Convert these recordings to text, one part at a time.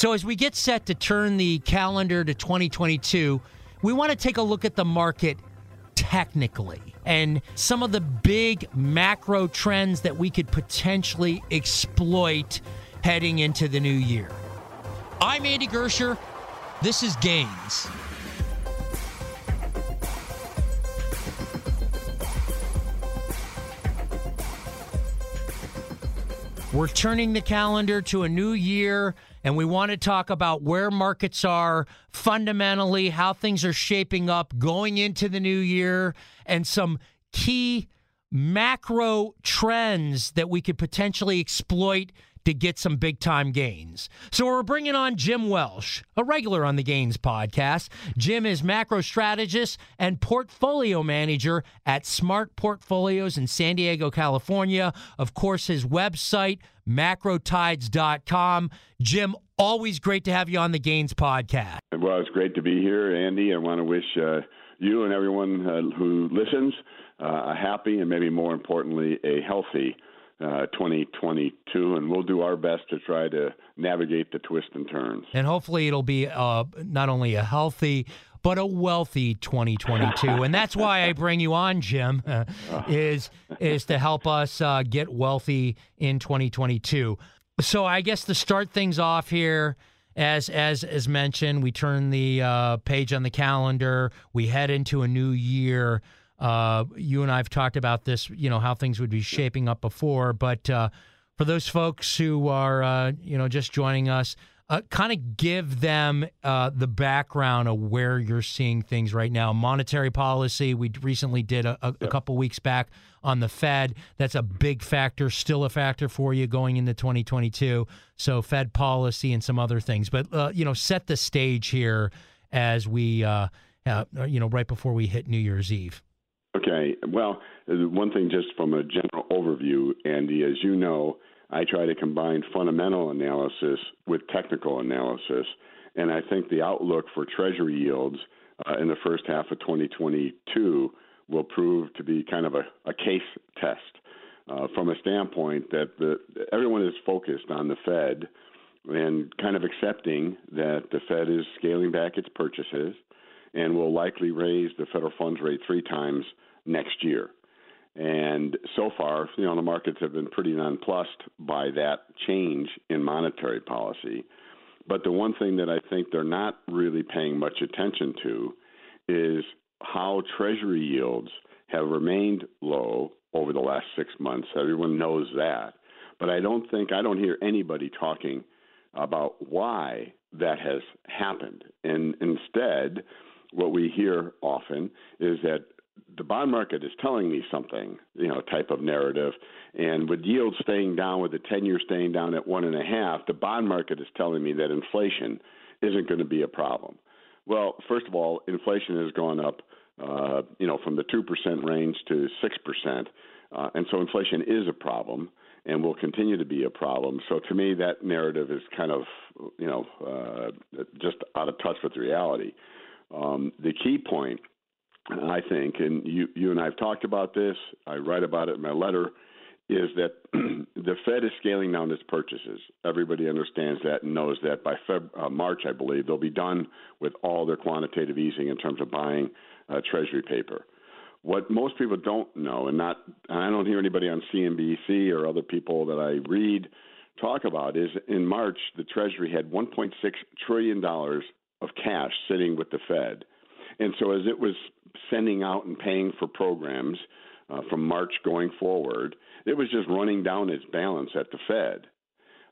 So, as we get set to turn the calendar to 2022, we want to take a look at the market technically and some of the big macro trends that we could potentially exploit heading into the new year. I'm Andy Gersher. This is Gains. We're turning the calendar to a new year, and we want to talk about where markets are fundamentally, how things are shaping up going into the new year, and some key macro trends that we could potentially exploit to get some big time gains. So we're bringing on Jim Welsh, a regular on the Gains podcast. Jim is macro strategist and portfolio manager at Smart Portfolios in San Diego, California. Of course, his website, macrotides.com. Jim, always great to have you on the Gains podcast. Well, it's great to be here, Andy. I want to wish uh, you and everyone uh, who listens uh, a happy and maybe more importantly, a healthy uh, 2022, and we'll do our best to try to navigate the twists and turns. And hopefully it'll be uh, not only a healthy, but a wealthy 2022. and that's why I bring you on, Jim, uh, is is to help us uh, get wealthy in 2022. So I guess to start things off here, as as as mentioned, we turn the uh, page on the calendar. We head into a new year. Uh, you and I have talked about this, you know, how things would be shaping up before. But uh, for those folks who are, uh, you know, just joining us, uh, kind of give them uh, the background of where you're seeing things right now. Monetary policy, we recently did a, a, a couple weeks back on the Fed. That's a big factor, still a factor for you going into 2022. So Fed policy and some other things. But, uh, you know, set the stage here as we, uh, uh, you know, right before we hit New Year's Eve. Okay. Well, uh, one thing just from a general overview, Andy, as you know, I try to combine fundamental analysis with technical analysis. And I think the outlook for Treasury yields uh, in the first half of 2022 will prove to be kind of a, a case test uh, from a standpoint that the, everyone is focused on the Fed and kind of accepting that the Fed is scaling back its purchases and will likely raise the federal funds rate three times next year. And so far, you know, the markets have been pretty nonplussed by that change in monetary policy. But the one thing that I think they're not really paying much attention to is how Treasury yields have remained low over the last six months. Everyone knows that. But I don't think, I don't hear anybody talking about why that has happened. And instead, what we hear often is that the bond market is telling me something, you know, type of narrative. And with yields staying down, with the 10 year staying down at one and a half, the bond market is telling me that inflation isn't going to be a problem. Well, first of all, inflation has gone up, uh, you know, from the 2% range to 6%. Uh, and so inflation is a problem and will continue to be a problem. So to me, that narrative is kind of, you know, uh, just out of touch with reality. Um, the key point I think, and you, you and I have talked about this, I write about it in my letter, is that the Fed is scaling down its purchases. Everybody understands that and knows that by Feb, uh, March, I believe, they'll be done with all their quantitative easing in terms of buying uh, Treasury paper. What most people don't know, and not, and I don't hear anybody on CNBC or other people that I read talk about is in March, the Treasury had $1.6 trillion of cash sitting with the Fed. And so as it was sending out and paying for programs uh, from March going forward, it was just running down its balance at the Fed.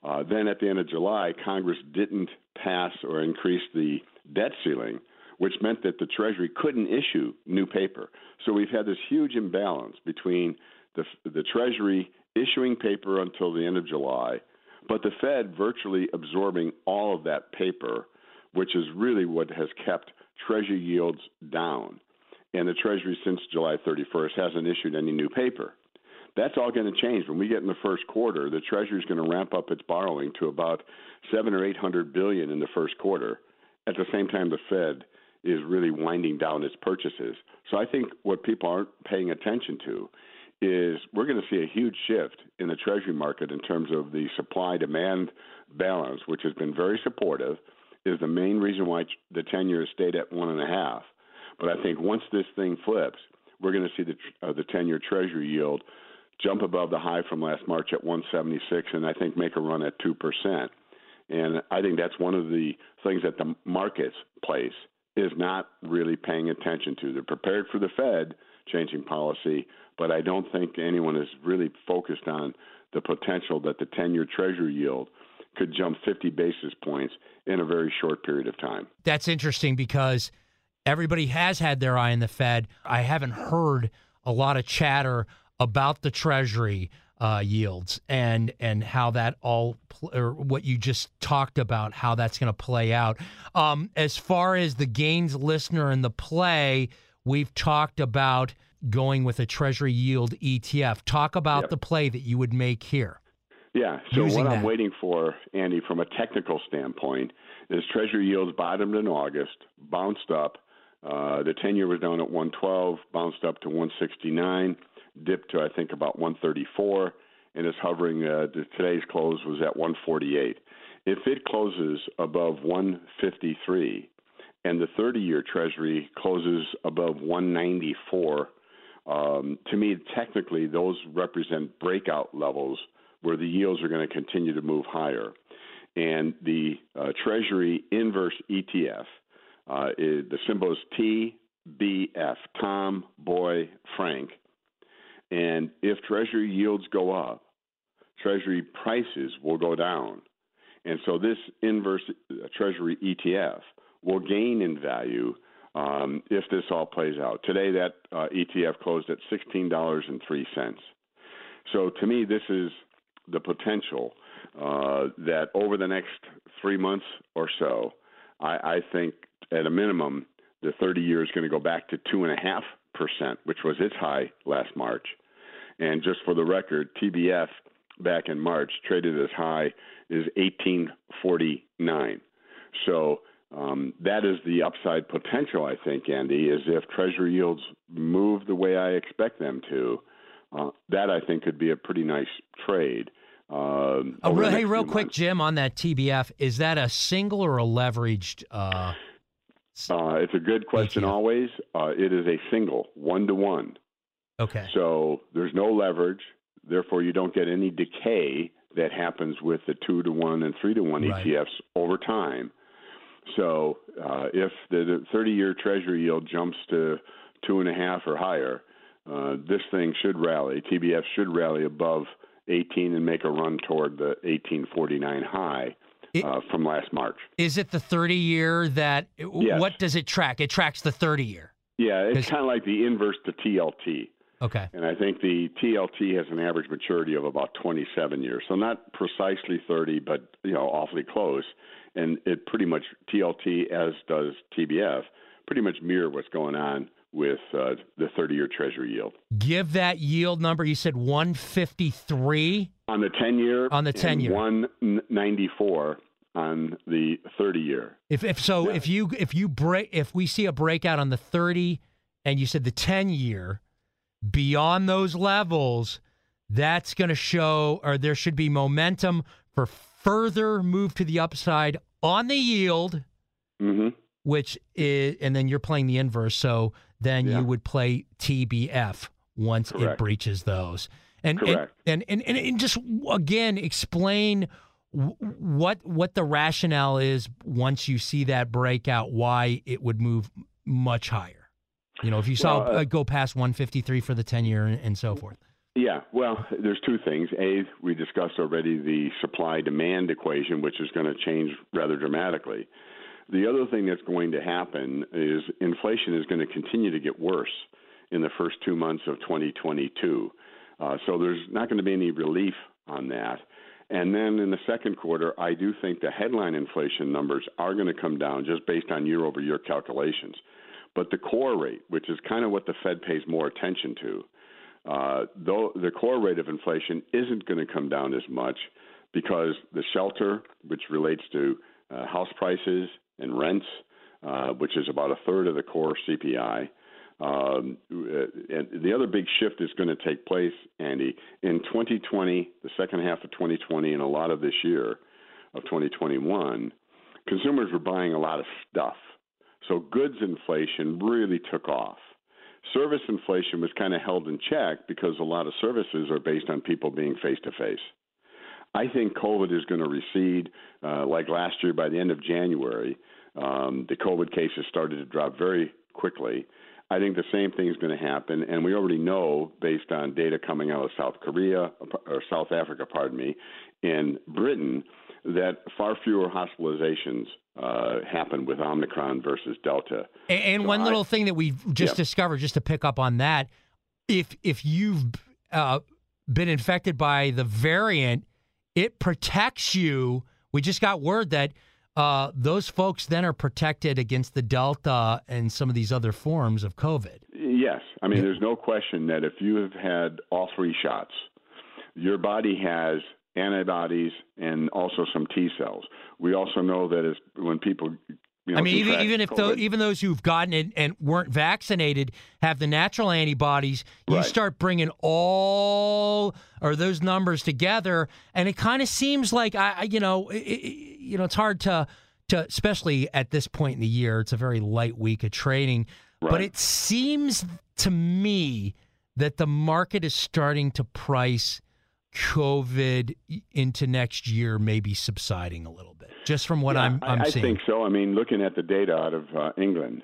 Uh, then at the end of July, Congress didn't pass or increase the debt ceiling, which meant that the Treasury couldn't issue new paper. So we've had this huge imbalance between the, the Treasury issuing paper until the end of July, but the Fed virtually absorbing all of that paper, which is really what has kept Treasury yields down. And the Treasury, since July 31st, hasn't issued any new paper. That's all going to change when we get in the first quarter. The Treasury is going to ramp up its borrowing to about seven or eight hundred billion in the first quarter. At the same time, the Fed is really winding down its purchases. So I think what people aren't paying attention to is we're going to see a huge shift in the Treasury market in terms of the supply demand balance, which has been very supportive, is the main reason why the 10 year stayed at one and a half. But I think once this thing flips, we're going to see the uh, the 10 year Treasury yield jump above the high from last March at 176, and I think make a run at two percent. And I think that's one of the things that the markets place is not really paying attention to. They're prepared for the Fed changing policy, but I don't think anyone is really focused on the potential that the 10 year Treasury yield could jump 50 basis points in a very short period of time. That's interesting because everybody has had their eye on the Fed. I haven't heard a lot of chatter about the Treasury uh, yields and and how that all pl- or what you just talked about how that's going to play out. Um, as far as the gains listener and the play, we've talked about going with a Treasury yield ETF. Talk about Yep. the play that you would make here. Yeah. So what I'm waiting for, Andy, from a technical standpoint, is Treasury yields bottomed in August, bounced up. Uh, the 10 year was down at 112, bounced up to 169, dipped to I think about 134, and is hovering. Uh, today's close was at 148. If it closes above 153, and the 30 year Treasury closes above 194, um, to me, technically, those represent breakout levels where the yields are going to continue to move higher. And the uh, Treasury inverse ETF, uh, the symbol is TBF, Tom, Boy, Frank. And if Treasury yields go up, Treasury prices will go down. And so this inverse uh, Treasury ETF will gain in value um, if this all plays out. Today, that uh, ETF closed at $16.03. So to me, this is the potential uh, that over the next three months or so, I, I think at a minimum, the 30 year is going to go back to 2.5%, which was its high last March. And just for the record, TBF back in March traded as high as 1849. So um, that is the upside potential, I think, Andy, is if Treasury yields move the way I expect them to, uh, that I think could be a pretty nice trade. Um, Oh, real, hey, real quick, months. Jim, on that TBF, is that a single or a leveraged? Uh, Uh, it's a good question ETF. always. Uh, it is a single, one to one. okay. So there's no leverage. Therefore, you don't get any decay that happens with the two to one and three to one Right. ETFs over time. So uh, if the 30 year Treasury yield jumps to two and a half or higher, uh, this thing should rally. TBF should rally above 18 and make a run toward the 1849 high It- uh, from last March. Is it the 30 year that, Yes. what does it track? It tracks the 30 year. Yeah, it's kind of like the inverse to TLT. Okay. And I think the TLT has an average maturity of about 27 years. So not precisely 30, but you know, awfully close. And it pretty much TLT, as does TBF, pretty much mirror what's going on with uh, the 30-year Treasury yield Give that yield number. You said 153. on the 10-year. On the 10-year. 194 on the 30-year. If if so, Yeah. if you if you break if we see a breakout on the 30 and you said the 10 year beyond those levels, that's going to show or there should be momentum for further move to the upside on the yield, hmm which is and then you're playing the inverse, so then Yeah. you would play TBF once it breaches those. And, Correct. And, and, and, and just again, explain what what the rationale is once you see that breakout, why it would move much higher. You know, if you saw Well, uh, uh, go past 153 for the 10 year and, and so forth. Yeah, well, there's two things. A, we discussed already the supply demand equation, which is going to change rather dramatically. The other thing that's going to happen is inflation is going to continue to get worse in the first two months of 2022. Uh, so there's not going to be any relief on that. And then in the second quarter, I do think the headline inflation numbers are going to come down just based on year over year calculations. But the core rate, which is kind of what the Fed pays more attention to, uh, though the core rate of inflation isn't going to come down as much because the shelter, which relates to uh, house prices and rents, uh, which is about a third of the core CPI. Um, and the other big shift is going to take place, Andy, in 2020, the second half of 2020, and a lot of this year of 2021. Consumers were buying a lot of stuff, so goods inflation really took off. Service inflation was kind of held in check because a lot of services are based on people being face to face. I think COVID is going to recede uh, like last year by the end of January. Um, the COVID cases started to drop very quickly. I think the same thing is going to happen, and we already know based on data coming out of South Korea or South Africa, pardon me, in Britain, that far fewer hospitalizations uh, happen with Omicron versus Delta. And, and So one I- little thing that we've just Yeah. discovered, just to pick up on that, if if you've uh, been infected by the variant, it protects you. We just got word that uh, those folks then are protected against the Delta and some of these other forms of COVID. Yes. I mean, there's no question that if you have had all three shots, your body has antibodies and also some T cells. We also know that when people, you know, I mean, even, even if even those who've gotten it and weren't vaccinated have the natural antibodies, you Right. start bringing all or those numbers together, and it kind of seems like I, you know, it, you know, it's hard to to especially at this point in the year. It's a very light week of trading, but it seems to me that the market is starting to price COVID into next year, maybe subsiding a little bit, just from what Yeah, I'm I'm I, I seeing. think so. I mean, looking at the data out of uh, England,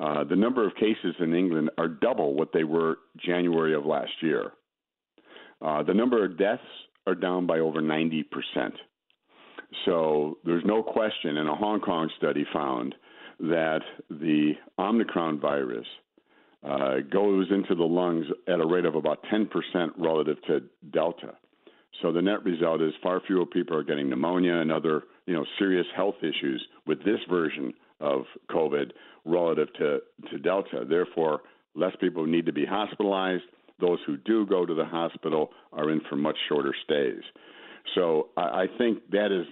uh, the number of cases in England are double what they were January of last year. Uh, the number of deaths are down by over 90%. So there's no question, and a Hong Kong study found that the Omicron virus uh, goes into the lungs at a rate of about 10% relative to Delta. So the net result is far fewer people are getting pneumonia and other, you know, serious health issues with this version of COVID relative to, to Delta. Therefore, less people need to be hospitalized. Those who do go to the hospital are in for much shorter stays. So I, I think that is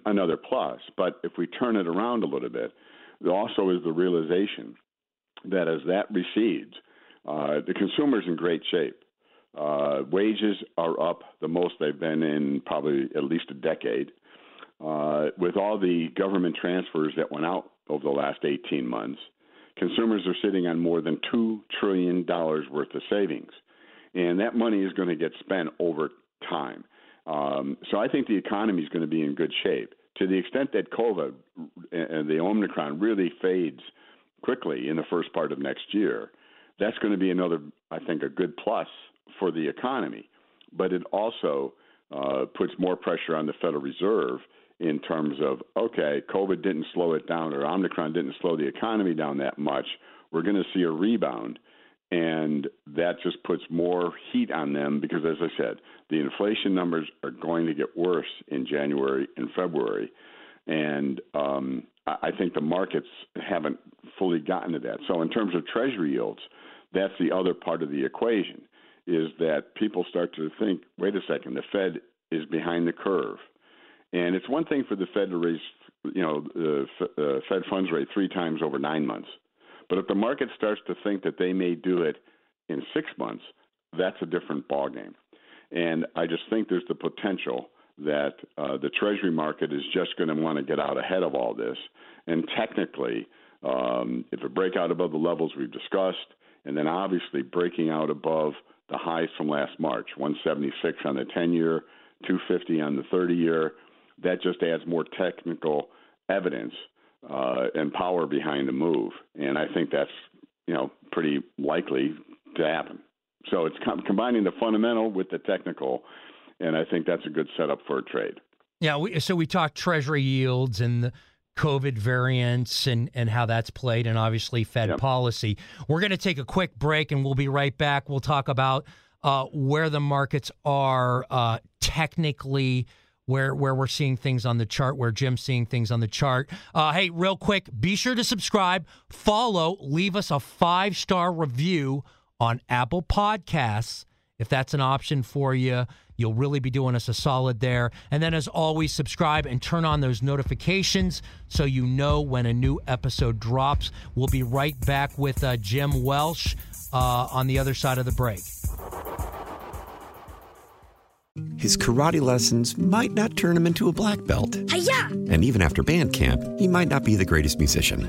another plus. But if we turn it around a little bit, there also is the realization that as that recedes, uh, the consumer's in great shape. Uh, wages are up the most they've been in probably at least a decade. Uh, with all the government transfers that went out over the last 18 months, consumers are sitting on more than $2 trillion worth of savings. And that money is going to get spent over time. Um, so I think the economy is going to be in good shape. To the extent that COVID and the Omicron really fades quickly in the first part of next year, that's going to be another, I think, a good plus for the economy. But it also uh, puts more pressure on the Federal Reserve in terms of, okay, COVID didn't slow it down or Omicron didn't slow the economy down that much. We're going to see a rebound. And that just puts more heat on them because, as I said, the inflation numbers are going to get worse in January and February. And um, I I think the markets haven't fully gotten to that. So, in terms of treasury yields, that's the other part of the equation is that people start to think, wait a second, the Fed is behind the curve. And it's one thing for the Fed to raise, you know, the uh, Fed funds rate three times over nine months. But if the market starts to think that they may do it in six months, that's a different ballgame. And I just think there's the potential that uh, the Treasury market is just going to want to get out ahead of all this. And technically, um, if it break out above the levels we've discussed, and then obviously breaking out above the highs from last March 176 on the 10 year, 250 on the 30 year. That just adds more technical evidence uh, and power behind the move. And I think that's you know pretty likely to happen. So it's com- combining the fundamental with the technical, and I think that's a good setup for a trade. Yeah, we, so we talked Treasury yields and the COVID variants and and how that's played, and obviously Fed yep. policy. We're going to take a quick break, and we'll be right back. We'll talk about uh, where the markets are uh, technically where where we're seeing things on the chart, where Jim's seeing things on the chart. Uh, hey, real quick, be sure to subscribe, follow, leave us a five star review on Apple Podcasts if that's an option for you. You'll really be doing us a solid there. And then, as always, subscribe and turn on those notifications so you know when a new episode drops. We'll be right back with uh, Jim Welsh uh, on the other side of the break. His karate lessons might not turn him into a black belt. Hi-ya! And even after band camp, he might not be the greatest musician.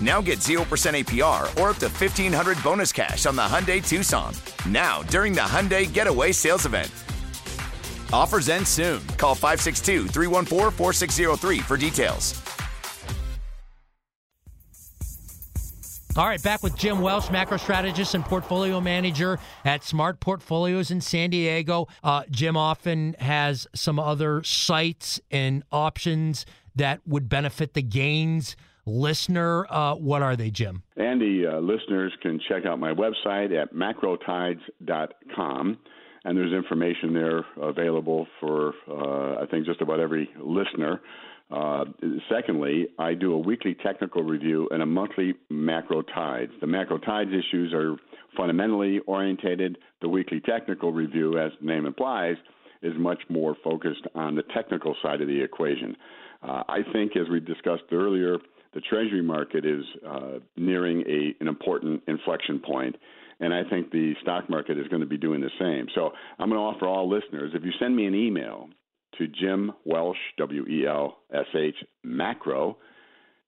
Now get 0% APR or up to 1500 bonus cash on the Hyundai Tucson. Now, during the Hyundai Getaway Sales Event. Offers end soon. Call 562 314 4603 for details. All right, back with Jim Welsh, macro strategist and portfolio manager at Smart Portfolios in San Diego. Uh, Jim often has some other sites and options that would benefit the gains listener. Uh, what are they, Jim? Andy, uh, listeners can check out my website at macrotides.com. And there's information there available for, uh, I think, just about every listener. Uh, secondly, I do a weekly technical review and a monthly macro tides. The macro tides issues are fundamentally orientated. The weekly technical review, as the name implies, is much more focused on the technical side of the equation. Uh, I think, as we discussed earlier, the Treasury market is uh, nearing a, an important inflection point, and I think the stock market is going to be doing the same. So I'm going to offer all listeners if you send me an email to Jim Welsh, W E L S H, macro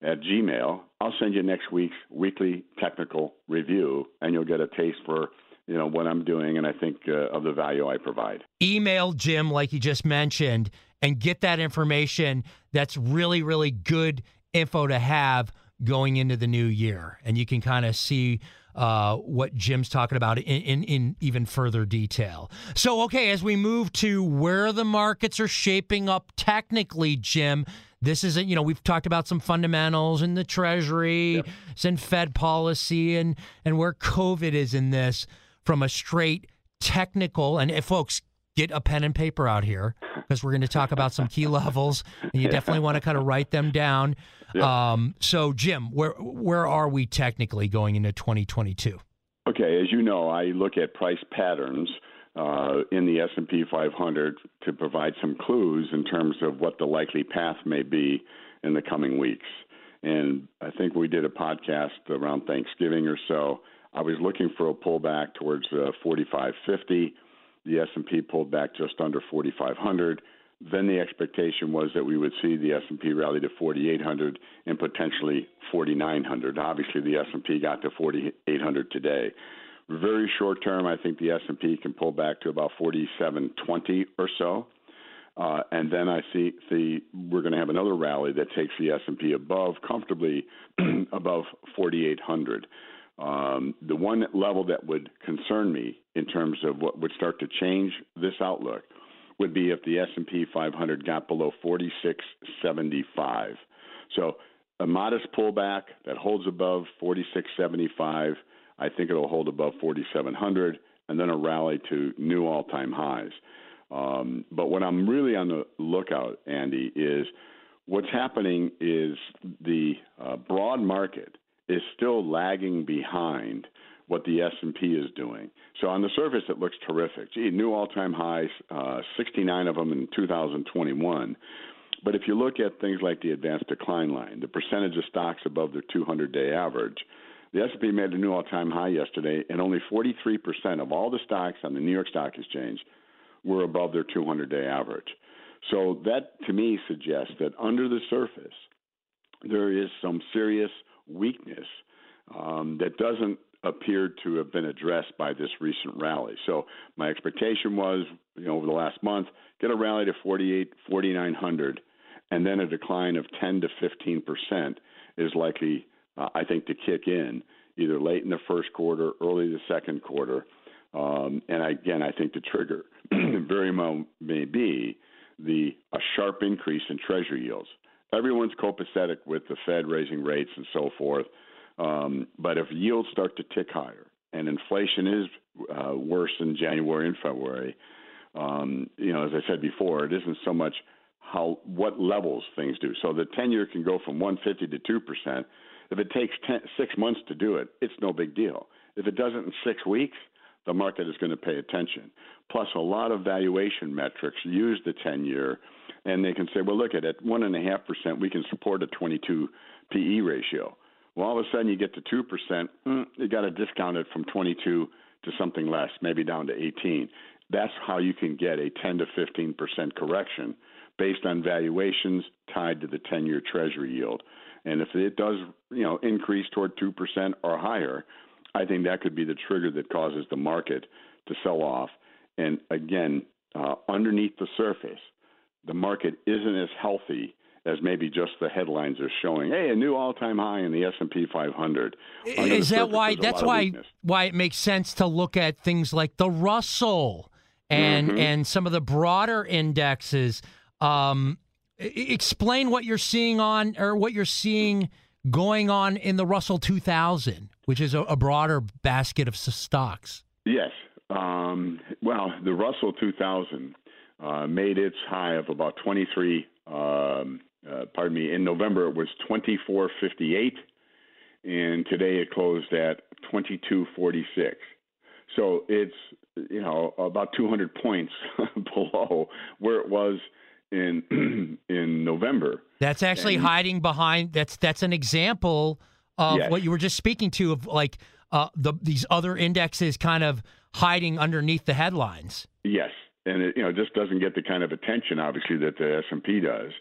at Gmail. I'll send you next week's weekly technical review, and you'll get a taste for you know what I'm doing, and I think uh, of the value I provide. Email Jim, like you just mentioned, and get that information. That's really, really good info to have going into the new year, and you can kind of see uh, what Jim's talking about in, in, in even further detail. So, okay, as we move to where the markets are shaping up technically, Jim, this is a, you know we've talked about some fundamentals in the Treasury yep. and Fed policy and and where COVID is in this from a straight technical and if folks get a pen and paper out here because we're going to talk about some key levels and you definitely want to kind of write them down. Yeah. Um, so, Jim, where where are we technically going into 2022? Okay, as you know, I look at price patterns uh, in the S&P 500 to provide some clues in terms of what the likely path may be in the coming weeks. And I think we did a podcast around Thanksgiving or so. I was looking for a pullback towards uh, 45.50. The S&P pulled back just under 4,500. Then the expectation was that we would see the S&P rally to 4,800 and potentially 4,900. Obviously, the S&P got to 4,800 today. Very short term, I think the S&P can pull back to about 4720 or so. Uh, and then I see, see we're going to have another rally that takes the S&P above, comfortably above 4,800. Um, the one level that would concern me in terms of what would start to change this outlook – would be if the S&P 500 got below 4675. So a modest pullback that holds above 4675. I think it'll hold above 4700 and then a rally to new all-time highs. Um, but what I'm really on the lookout, Andy, is what's happening is the uh, broad market is still lagging behind what the S&P is doing. So on the surface, it looks terrific. Gee, new all-time highs, uh, 69 of them in 2021. But if you look at things like the advanced decline line, the percentage of stocks above their 200-day average, the S&P made a new all-time high yesterday, and only 43% of all the stocks on the New York Stock Exchange were above their 200-day average. So that, to me, suggests that under the surface, there is some serious weakness um, that doesn't appear to have been addressed by this recent rally. So my expectation was, you know, over the last month, get a rally to 48, 4900, and then a decline of 10 to 15 percent is likely, uh, I think, to kick in either late in the first quarter, early the second quarter. Um, and again, I think the trigger very well may be the a sharp increase in Treasury yields. Everyone's copacetic with the Fed raising rates and so forth. Um, but if yields start to tick higher and inflation is uh, worse in January and February, um, you know, as I said before, it isn't so much how what levels things do. So the 10 year can go from 150 to 2 percent, If it takes ten, six months to do it, it's no big deal. If it doesn't in six weeks, the market is going to pay attention. Plus, a lot of valuation metrics use the 10 year, and they can say, well, look at it, 1.5%, we can support a 22 PE ratio. Well, all of a sudden you get to 2%, mm, you got to discount it from 22 to something less, maybe down to 18. That's how you can get a 10 to 15% correction based on valuations tied to the 10 year treasury yield. And if it does, you know, increase toward 2% or higher, I think that could be the trigger that causes the market to sell off. And again, uh, underneath the surface, the market isn't as healthy as maybe just the headlines are showing. Hey, a new all-time high in the S&P 500. Under Is that why? That's why why it makes sense to look at things like the Russell and mm-hmm. and some of the broader indexes. Um, explain what you're seeing on or what you're seeing going on in the Russell 2000 which is a, a broader basket of stocks. Yes. Um, well, the Russell 2000 uh, made its high of about 23. Um, uh, pardon me. In November, it was 24.58, and today it closed at 22.46. So it's you know about 200 points below where it was in in November. That's actually and, hiding behind. That's that's an example of yes. what you were just speaking to of like uh, the these other indexes kind of hiding underneath the headlines. Yes, and it you know just doesn't get the kind of attention obviously that the S and P does.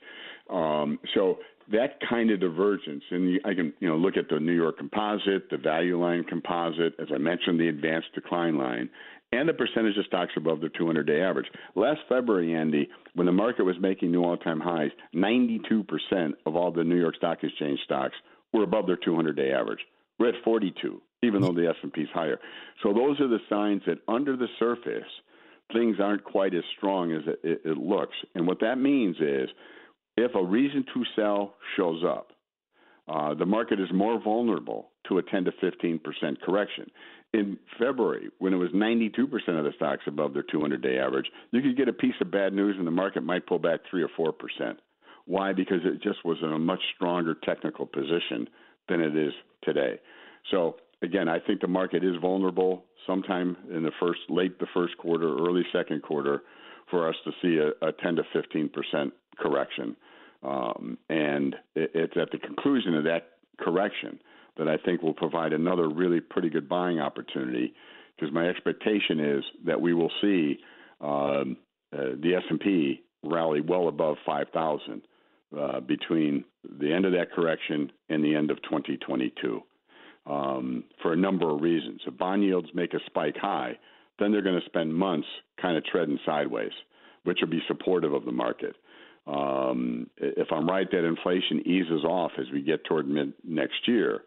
Um, so that kind of divergence, and I can you know look at the New York Composite, the Value Line Composite, as I mentioned, the Advanced Decline Line, and the percentage of stocks above the 200-day average. Last February, Andy, when the market was making new all-time highs, 92% of all the New York Stock Exchange stocks we're above their 200-day average. We're at 42, even though the S&P is higher. So those are the signs that under the surface, things aren't quite as strong as it, it, it looks. And what that means is, if a reason to sell shows up, uh, the market is more vulnerable to a 10 to 15 percent correction. In February, when it was 92 percent of the stocks above their 200-day average, you could get a piece of bad news, and the market might pull back three or four percent. Why? Because it just was in a much stronger technical position than it is today. So again, I think the market is vulnerable sometime in the first late the first quarter, early second quarter, for us to see a, a 10 to 15 percent correction. Um, and it, it's at the conclusion of that correction that I think will provide another really pretty good buying opportunity. Because my expectation is that we will see um, uh, the S&P rally well above 5,000 uh, between the end of that correction and the end of 2022 um, for a number of reasons. If bond yields make a spike high, then they're going to spend months kind of treading sideways, which will be supportive of the market. Um, if I'm right that inflation eases off as we get toward mid next year,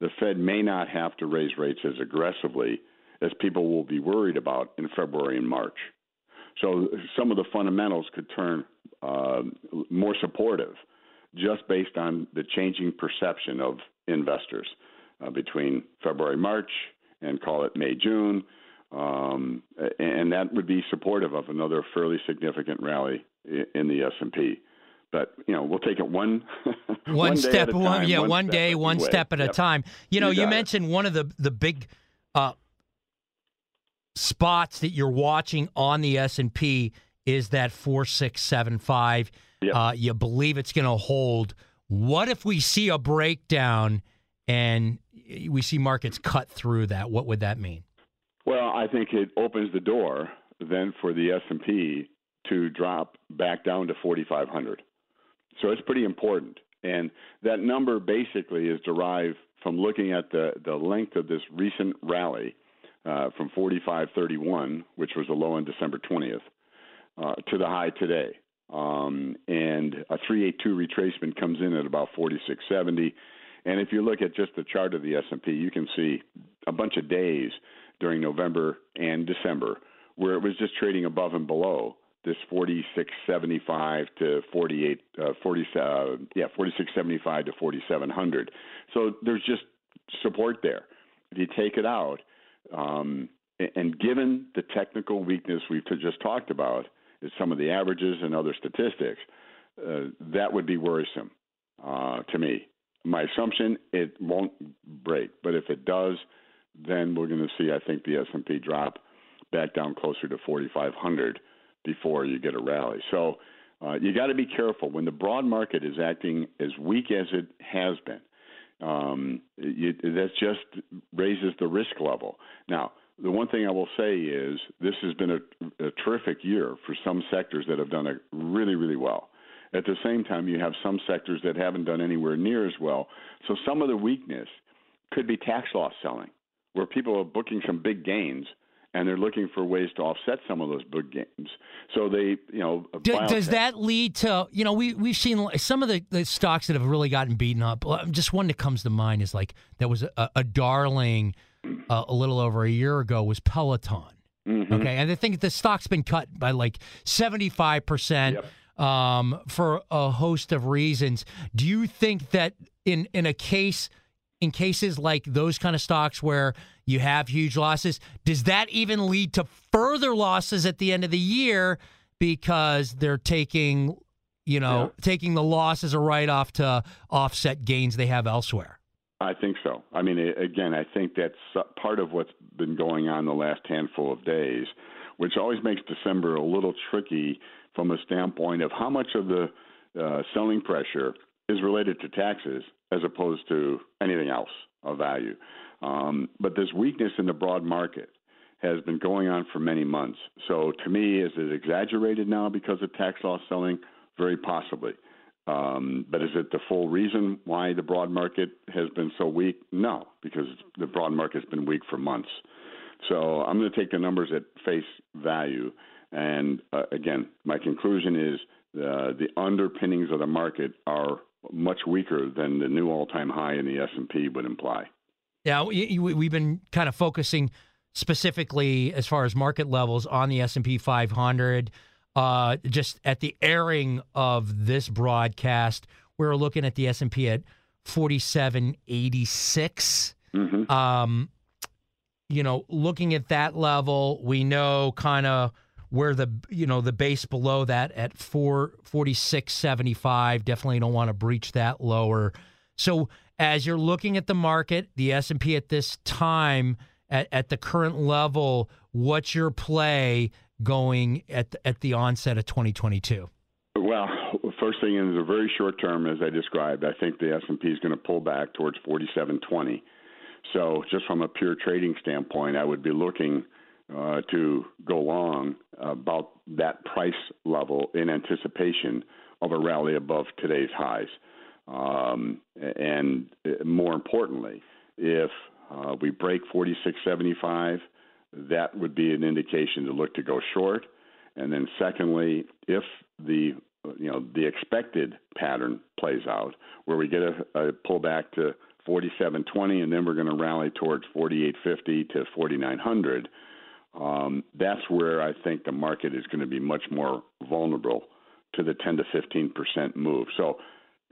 the Fed may not have to raise rates as aggressively as people will be worried about in February and March. So some of the fundamentals could turn uh, more supportive just based on the changing perception of investors uh, between February, March, and call it May, June. Um, and that would be supportive of another fairly significant rally in the S&P. But you know, we'll take it one one, one step, one, yeah, one, one day, one step at a time. You know, you, you mentioned it. one of the the big uh, spots that you're watching on the S&P is that 4675. Yep. Uh, you believe it's going to hold. What if we see a breakdown and we see markets cut through that? What would that mean? Well, I think it opens the door then for the S&P to drop back down to 4500. So it's pretty important. And that number basically is derived from looking at the, the length of this recent rally uh, from 45.31, which was the low on December 20th, uh, to the high today. Um, and a 382 retracement comes in at about 46.70. And if you look at just the chart of the S&P, you can see a bunch of days during November and December where it was just trading above and below this 4675 to 48 uh, 40 uh, yeah 4675 to 4700 so there's just support there if you take it out um, and given the technical weakness we've just talked about, is some of the averages and other statistics, uh, that would be worrisome uh, to me. my assumption it won't break, but if it does, then we're going to see I think the S&P drop back down closer to 4500 before you get a rally. So uh, you got to be careful when the broad market is acting as weak as it has been. Um, you, that just raises the risk level. Now, the one thing I will say is this has been a, a terrific year for some sectors that have done really, really well. At the same time, you have some sectors that haven't done anywhere near as well. So some of the weakness could be tax loss selling, where people are booking some big gains and they're looking for ways to offset some of those big gains. So they, you know, Do, does that lead to you know we we've seen some of the, the stocks that have really gotten beaten up. Just one that comes to mind is like that was a, a darling uh, a little over a year ago was Peloton. Mm-hmm. Okay, and I think the stock's been cut by like seventy five percent um, for a host of reasons. Do you think that in in a case in cases like those kind of stocks where you have huge losses, does that even lead to further losses at the end of the year because they're taking you know Yeah. taking the loss as a write off to offset gains they have elsewhere? I think so. I mean, again, I think that's part of what's been going on the last handful of days, which always makes December a little tricky from a standpoint of how much of the uh, selling pressure is related to taxes as opposed to anything else of value. Um, but this weakness in the broad market has been going on for many months. So to me, is it exaggerated now because of tax loss selling? Very possibly. Um, but is it the full reason why the broad market has been so weak? No, because the broad market has been weak for months. So I'm going to take the numbers at face value. And uh, again, my conclusion is uh, the underpinnings of the market are much weaker than the new all-time high in the S&P would imply. Yeah, we, we- we've been kind of focusing specifically as far as market levels on the S and P 500. Uh, just at the airing of this broadcast, we were looking at the S and P at 4786. Um, you know, looking at that level, we know kind of where the you know the base below that at 446.75 definitely don't want to breach that lower so as you're looking at the market the s&p at this time at, at the current level what's your play going at at the onset of 2022 Well, first thing in the very short term, as I described. I think the S and P is going to pull back towards 47.20. So, just from a pure trading standpoint, I would be looking uh, to go long about that price level in anticipation of a rally above today's highs. Um, and more importantly, if uh, we break 46.75, that would be an indication to look to go short. And then, secondly, if the you know the expected pattern plays out, where we get a, a pullback to 47.20, and then we're going to rally towards 48.50 to 4900, um, that's where I think the market is going to be much more vulnerable to the 10 to 15 percent move. So,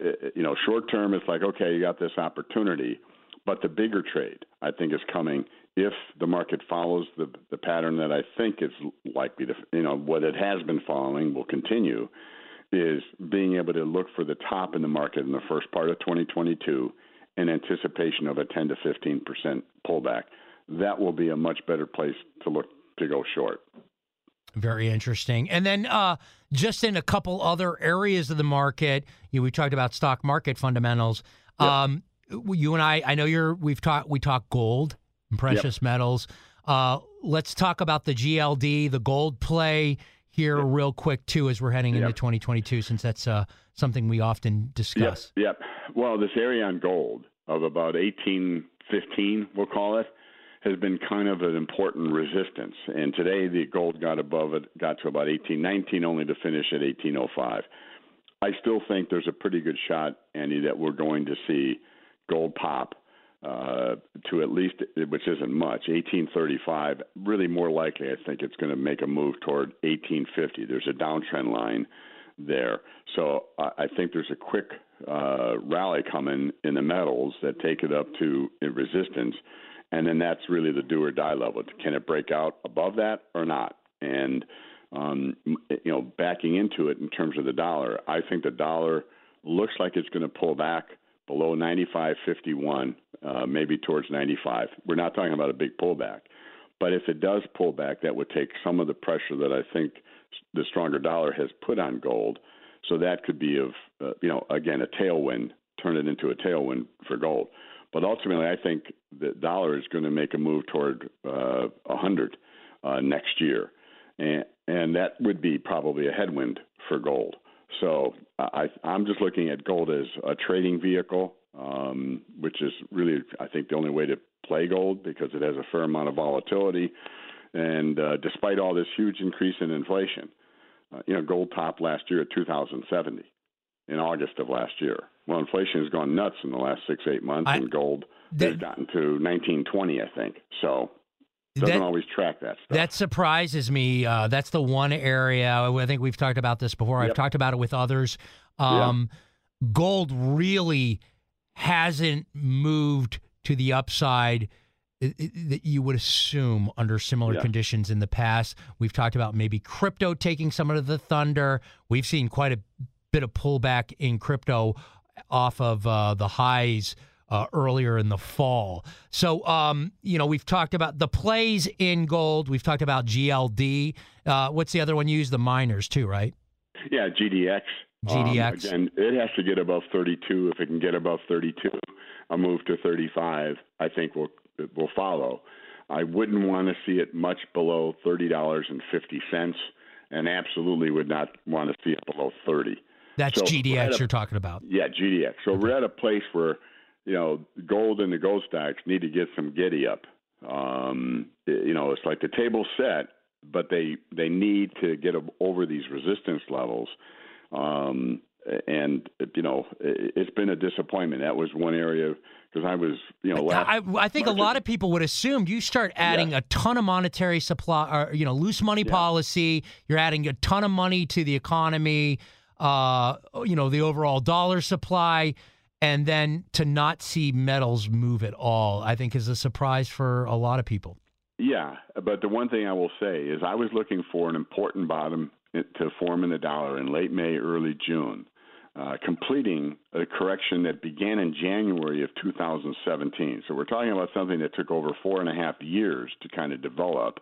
uh, you know, short term, it's like okay, you got this opportunity, but the bigger trade, I think, is coming if the market follows the the pattern that I think is likely to, you know, what it has been following will continue, is being able to look for the top in the market in the first part of 2022 in anticipation of a 10 to 15 percent pullback. That will be a much better place to look to go short. Very interesting. And then uh, just in a couple other areas of the market, you, we talked about stock market fundamentals. Um, you and I, I know you're. We've talked. We talked gold and precious metals. Uh, let's talk about the GLD, the gold play here, real quick too, as we're heading into 2022, since that's uh, something we often discuss. Yep. Well, this area on gold of about 1815, we'll call it, has been kind of an important resistance. And today the gold got above it, got to about 1819, only to finish at 1805. I still think there's a pretty good shot, Andy, that we're going to see gold pop uh, to at least, which isn't much, 1835. Really, more likely, I think it's going to make a move toward 1850. There's a downtrend line there, so I, I think there's a quick uh, rally coming in the metals that take it up to resistance, and then that's really the do or die level. Can it break out above that or not? And um, you know, backing into it in terms of the dollar, I think the dollar looks like it's going to pull back below 95.51, uh, maybe towards 95. We're not talking about a big pullback. But if it does pull back, that would take some of the pressure that I think the stronger dollar has put on gold. So that could be of, uh, you know, again, a tailwind, turn it into a tailwind for gold. But ultimately, I think the dollar is going to make a move toward uh, 100 uh, next year, and and that would be probably a headwind for gold. So I, I'm just looking at gold as a trading vehicle, um, which is really, I think, the only way to play gold because it has a fair amount of volatility. And uh, despite all this huge increase in inflation, uh, you know, gold topped last year at 2,070 in August of last year. Well, inflation has gone nuts in the last six, eight months, I, and gold that, has gotten to 1920, I think. So doesn't that, always track that stuff. That surprises me. Uh, that's the one area I think we've talked about this before. Yep. I've talked about it with others. Um, yeah. Gold really hasn't moved to the upside that you would assume under similar yeah. conditions in the past. We've talked about maybe crypto taking some of the thunder. We've seen quite a bit of pullback in crypto off of uh, the highs uh, earlier in the fall. So, um, you know, we've talked about the plays in gold. We've talked about GLD. Uh, what's the other one you use? The miners, too, right? Yeah, GDX. GDX. Um, again, it has to get above 32. If it can get above 32, a move to 35, I think will will follow. I wouldn't want to see it much below thirty dollars and fifty cents, and absolutely would not want to see it below 30. That's so GDX a, you're talking about. Yeah, GDX. So okay. we're at a place where you know, gold and the gold stocks need to get some giddy up. Um, you know, it's like the table's set, but they they need to get over these resistance levels. Um, and you know, it's been a disappointment. That was one area because I was, you know, last I, I think March a lot of people would assume you start adding a ton of monetary supply, or you know, loose money yeah. policy. You're adding a ton of money to the economy. Uh, you know, the overall dollar supply and then to not see metals move at all, I think is a surprise for a lot of people. Yeah, but the one thing I will say is I was looking for an important bottom to form in the dollar in late May, early June, uh, completing a correction that began in January of 2017. So we're talking about something that took over four and a half years to kind of develop.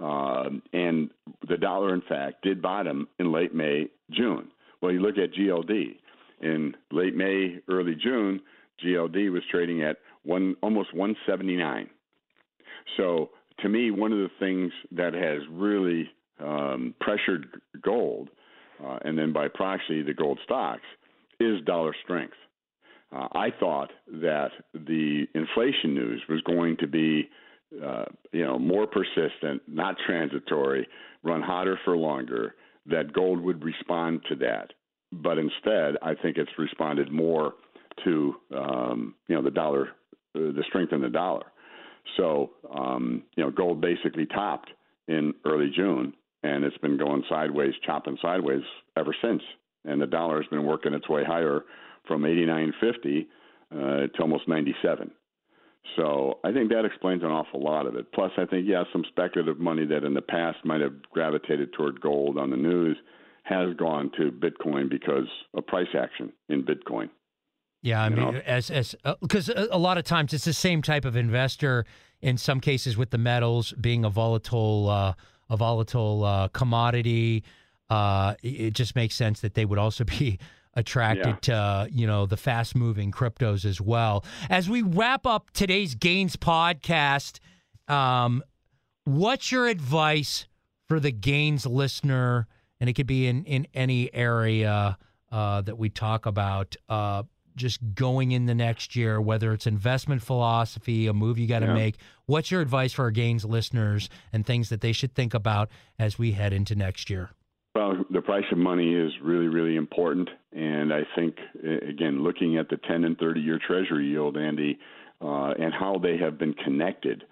Uh, and the dollar, in fact, did bottom in late May, June. Well, you look at GLD in late May, early June, GLD was trading at one almost 179. So to me, one of the things that has really um, pressured gold, uh, and then by proxy the gold stocks, is dollar strength. Uh, I thought that the inflation news was going to be, uh, you know, more persistent, not transitory, run hotter for longer. That gold would respond to that but instead, I think it's responded more to um, you know the dollar, uh, the strength in the dollar. So um, you know, gold basically topped in early June, and it's been going sideways, chopping sideways ever since. And the dollar has been working its way higher from 89.50 uh, to almost 97. So I think that explains an awful lot of it. Plus, I think yeah, some speculative money that in the past might have gravitated toward gold on the news has gone to Bitcoin because of price action in Bitcoin. Yeah, I mean, know? as as because uh, a, a lot of times it's the same type of investor. In some cases, with the metals being a volatile uh, a volatile uh, commodity, uh, it just makes sense that they would also be attracted yeah. to you know the fast moving cryptos as well. As we wrap up today's Gains podcast, um, what's your advice for the Gains listener? and it could be in in any area uh, that we talk about. Uh, just going in the next year, whether it's investment philosophy, a move you got to yeah. make. What's your advice for our gains listeners and things that they should think about as we head into next year? Well, the price of money is really, really important. And I think, again, looking at the 10 and 30 year Treasury yield, Andy, uh, and how they have been connected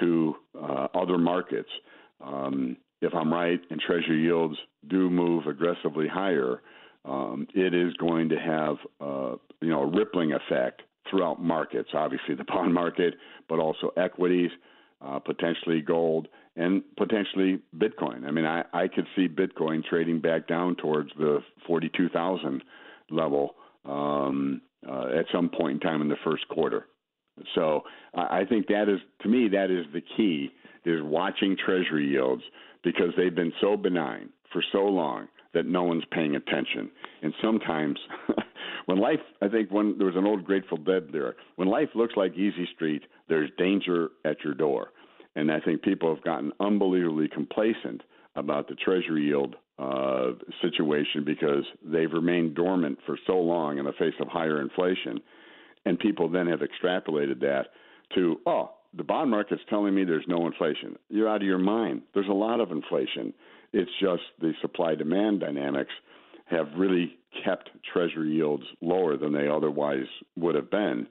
to uh, other markets, um, if I'm right and Treasury yields do move aggressively higher, um, it is going to have uh, you know a rippling effect throughout markets. Obviously, the bond market, but also equities, uh, potentially gold, and potentially Bitcoin. I mean, I, I could see Bitcoin trading back down towards the 42,000 level um, uh, at some point in time in the first quarter. So I I think that is, to me, that is the key is watching Treasury yields because they've been so benign for so long that no one's paying attention. And sometimes, when life, I think when there was an old Grateful Dead lyric, when life looks like Easy Street, there's danger at your door. And I think people have gotten unbelievably complacent about the Treasury yield uh, situation because they've remained dormant for so long in the face of higher inflation. And people then have extrapolated that to, oh, the bond market's telling me there's no inflation. You're out of your mind. There's a lot of inflation. It's just the supply demand dynamics have really kept treasury yields lower than they otherwise would have been.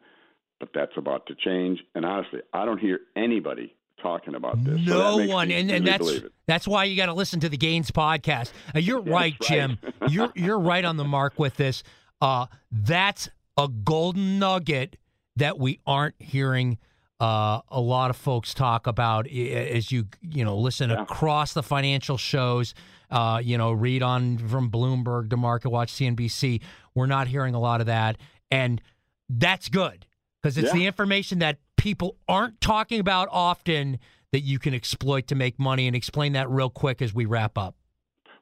But that's about to change. And honestly, I don't hear anybody talking about this. No so one, and, and that's that's why you got to listen to the Gains podcast. Uh, you're right, right, Jim. you're you're right on the mark with this. Uh, that's a golden nugget that we aren't hearing uh, a lot of folks talk about as you you know listen yeah. across the financial shows. Uh, you know, read on from Bloomberg to Market Watch, CNBC. We're not hearing a lot of that, and that's good because it's yeah. the information that people aren't talking about often that you can exploit to make money. And explain that real quick as we wrap up.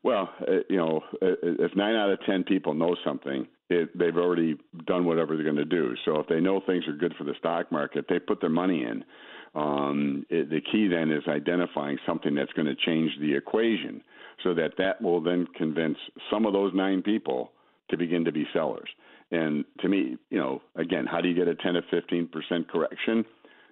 Well, uh, you know, uh, if nine out of ten people know something, it, they've already done whatever they're going to do. So if they know things are good for the stock market, they put their money in. Um, it, the key then is identifying something that's going to change the equation, so that that will then convince some of those nine people to begin to be sellers. And to me, you know, again, how do you get a 10 to 15 percent correction?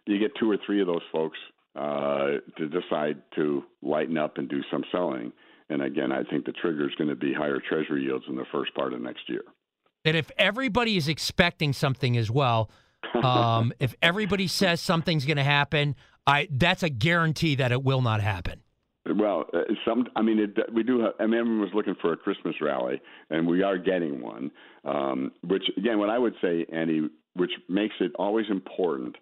You get two or three of those folks uh, to decide to lighten up and do some selling. And again, I think the trigger is going to be higher Treasury yields in the first part of next year. And if everybody is expecting something as well, um, if everybody says something's going to happen, I that's a guarantee that it will not happen. Well, uh, some. I mean, it, we do. Have, I mean, everyone was looking for a Christmas rally, and we are getting one. Um, which, again, what I would say, Andy, which makes it always important.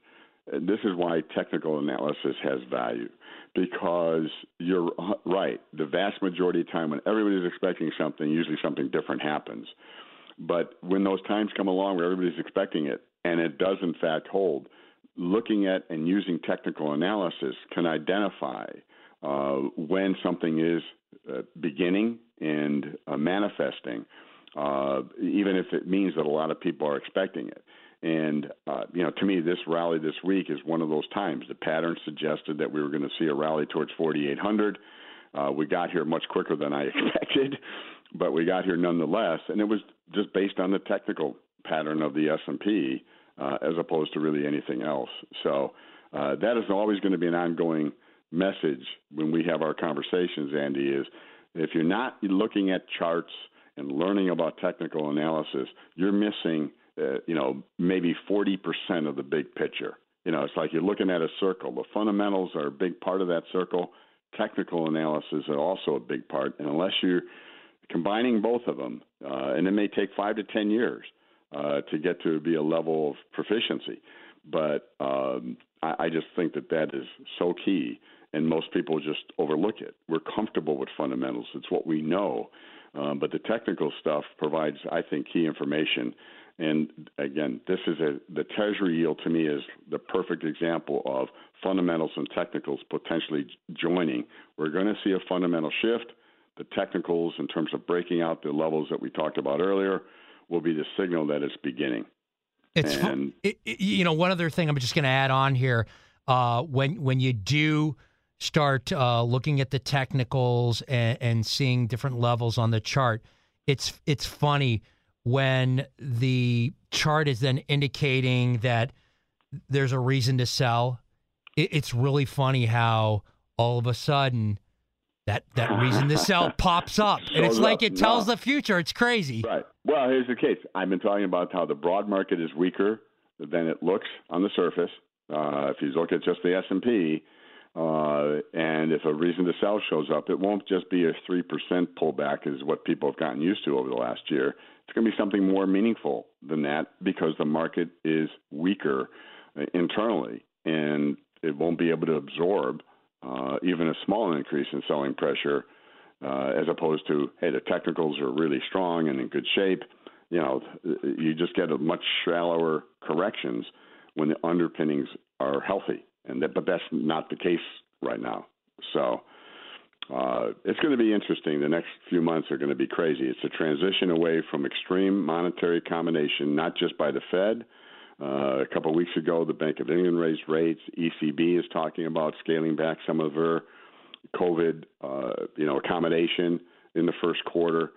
this is why technical analysis has value, because you're right. The vast majority of time, when everybody's expecting something, usually something different happens. But when those times come along where everybody's expecting it, and it does in fact hold, looking at and using technical analysis can identify uh, when something is uh, beginning and uh, manifesting, uh, even if it means that a lot of people are expecting it. And uh, you know, to me, this rally this week is one of those times. The pattern suggested that we were going to see a rally towards 4,800. Uh, we got here much quicker than I expected, but we got here nonetheless, and it was just based on the technical pattern of the S&P as opposed to really anything else. So that is always going to be an ongoing message when we have our conversations, Andy, is if you're not looking at charts and learning about technical analysis, you're missing, uh, you know, maybe 40% of the big picture. You know, it's like you're looking at a circle. The fundamentals are a big part of that circle. Technical analysis are also a big part. And unless you're combining both of them, uh, and it may take five to 10 years uh, to get to be a level of proficiency. But um, I, I just think that that is so key and most people just overlook it. We're comfortable with fundamentals; it's what we know. Um, but the technical stuff provides, I think, key information. And again, this is a the Treasury yield to me is the perfect example of fundamentals and technicals potentially joining. We're going to see a fundamental shift. The technicals, in terms of breaking out the levels that we talked about earlier, will be the signal that it's beginning. It's and, it, it, you know one other thing I'm just going to add on here. Uh, when when you do start uh, looking at the technicals and, and seeing different levels on the chart, it's it's funny when the chart is then indicating that there's a reason to sell. It, it's really funny how all of a sudden that that reason to sell pops up, and it's like it tells the future. It's crazy. Right. Well, here's the case. I've been talking about how the broad market is weaker than it looks on the surface. Uh, if you look at just the S and P, uh, and if a reason to sell shows up, it won't just be a 3% pullback, is what people have gotten used to over the last year. It's going to be something more meaningful than that because the market is weaker uh, internally and it won't be able to absorb uh, even a small increase in selling pressure uh, as opposed to, hey, the technicals are really strong and in good shape. you know, you just get a much shallower corrections when the underpinnings are healthy, and that, but that's not the case right now. So uh, it's going to be interesting. The next few months are going to be crazy. It's a transition away from extreme monetary accommodation, not just by the Fed. Uh, a couple of weeks ago, the Bank of England raised rates. ECB is talking about scaling back some of her COVID, uh, you know, accommodation in the first quarter.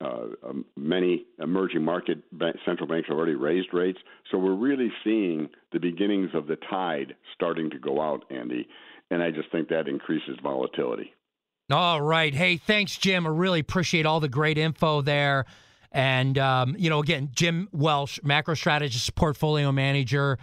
Uh, um, many emerging market bank, central banks have already raised rates, so we're really seeing the beginnings of the tide starting to go out, Andy. And I just think that increases volatility. All right. Hey, thanks, Jim. I really appreciate all the great info there. And, um, you know, again, Jim Welsh, macro strategist, portfolio manager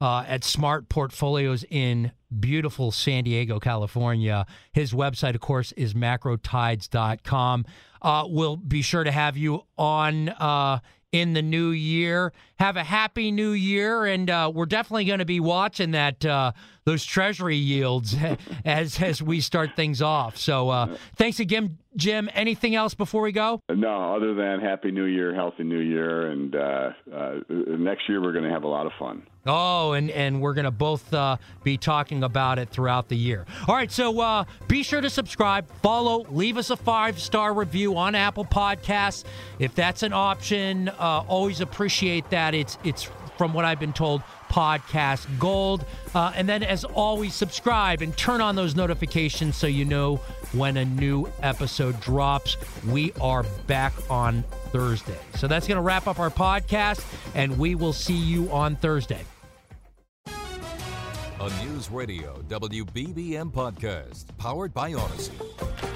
uh, at Smart Portfolios in beautiful San Diego, California. His website, of course, is macrotides.com. Uh, we'll be sure to have you on uh, in the new year. Have a happy new year, and uh, we're definitely going to be watching that uh, those Treasury yields as as we start things off. So, uh, thanks again, Jim. Anything else before we go? No, other than happy new year, healthy new year, and uh, uh, next year we're going to have a lot of fun. Oh, and, and we're going to both uh, be talking about it throughout the year. All right, so uh, be sure to subscribe, follow, leave us a five star review on Apple Podcasts. If that's an option, uh, always appreciate that. It's, it's from what I've been told, podcast gold. Uh, and then, as always, subscribe and turn on those notifications so you know when a new episode drops. We are back on Thursday. So that's going to wrap up our podcast, and we will see you on Thursday. A News Radio WBBM podcast powered by Audacy.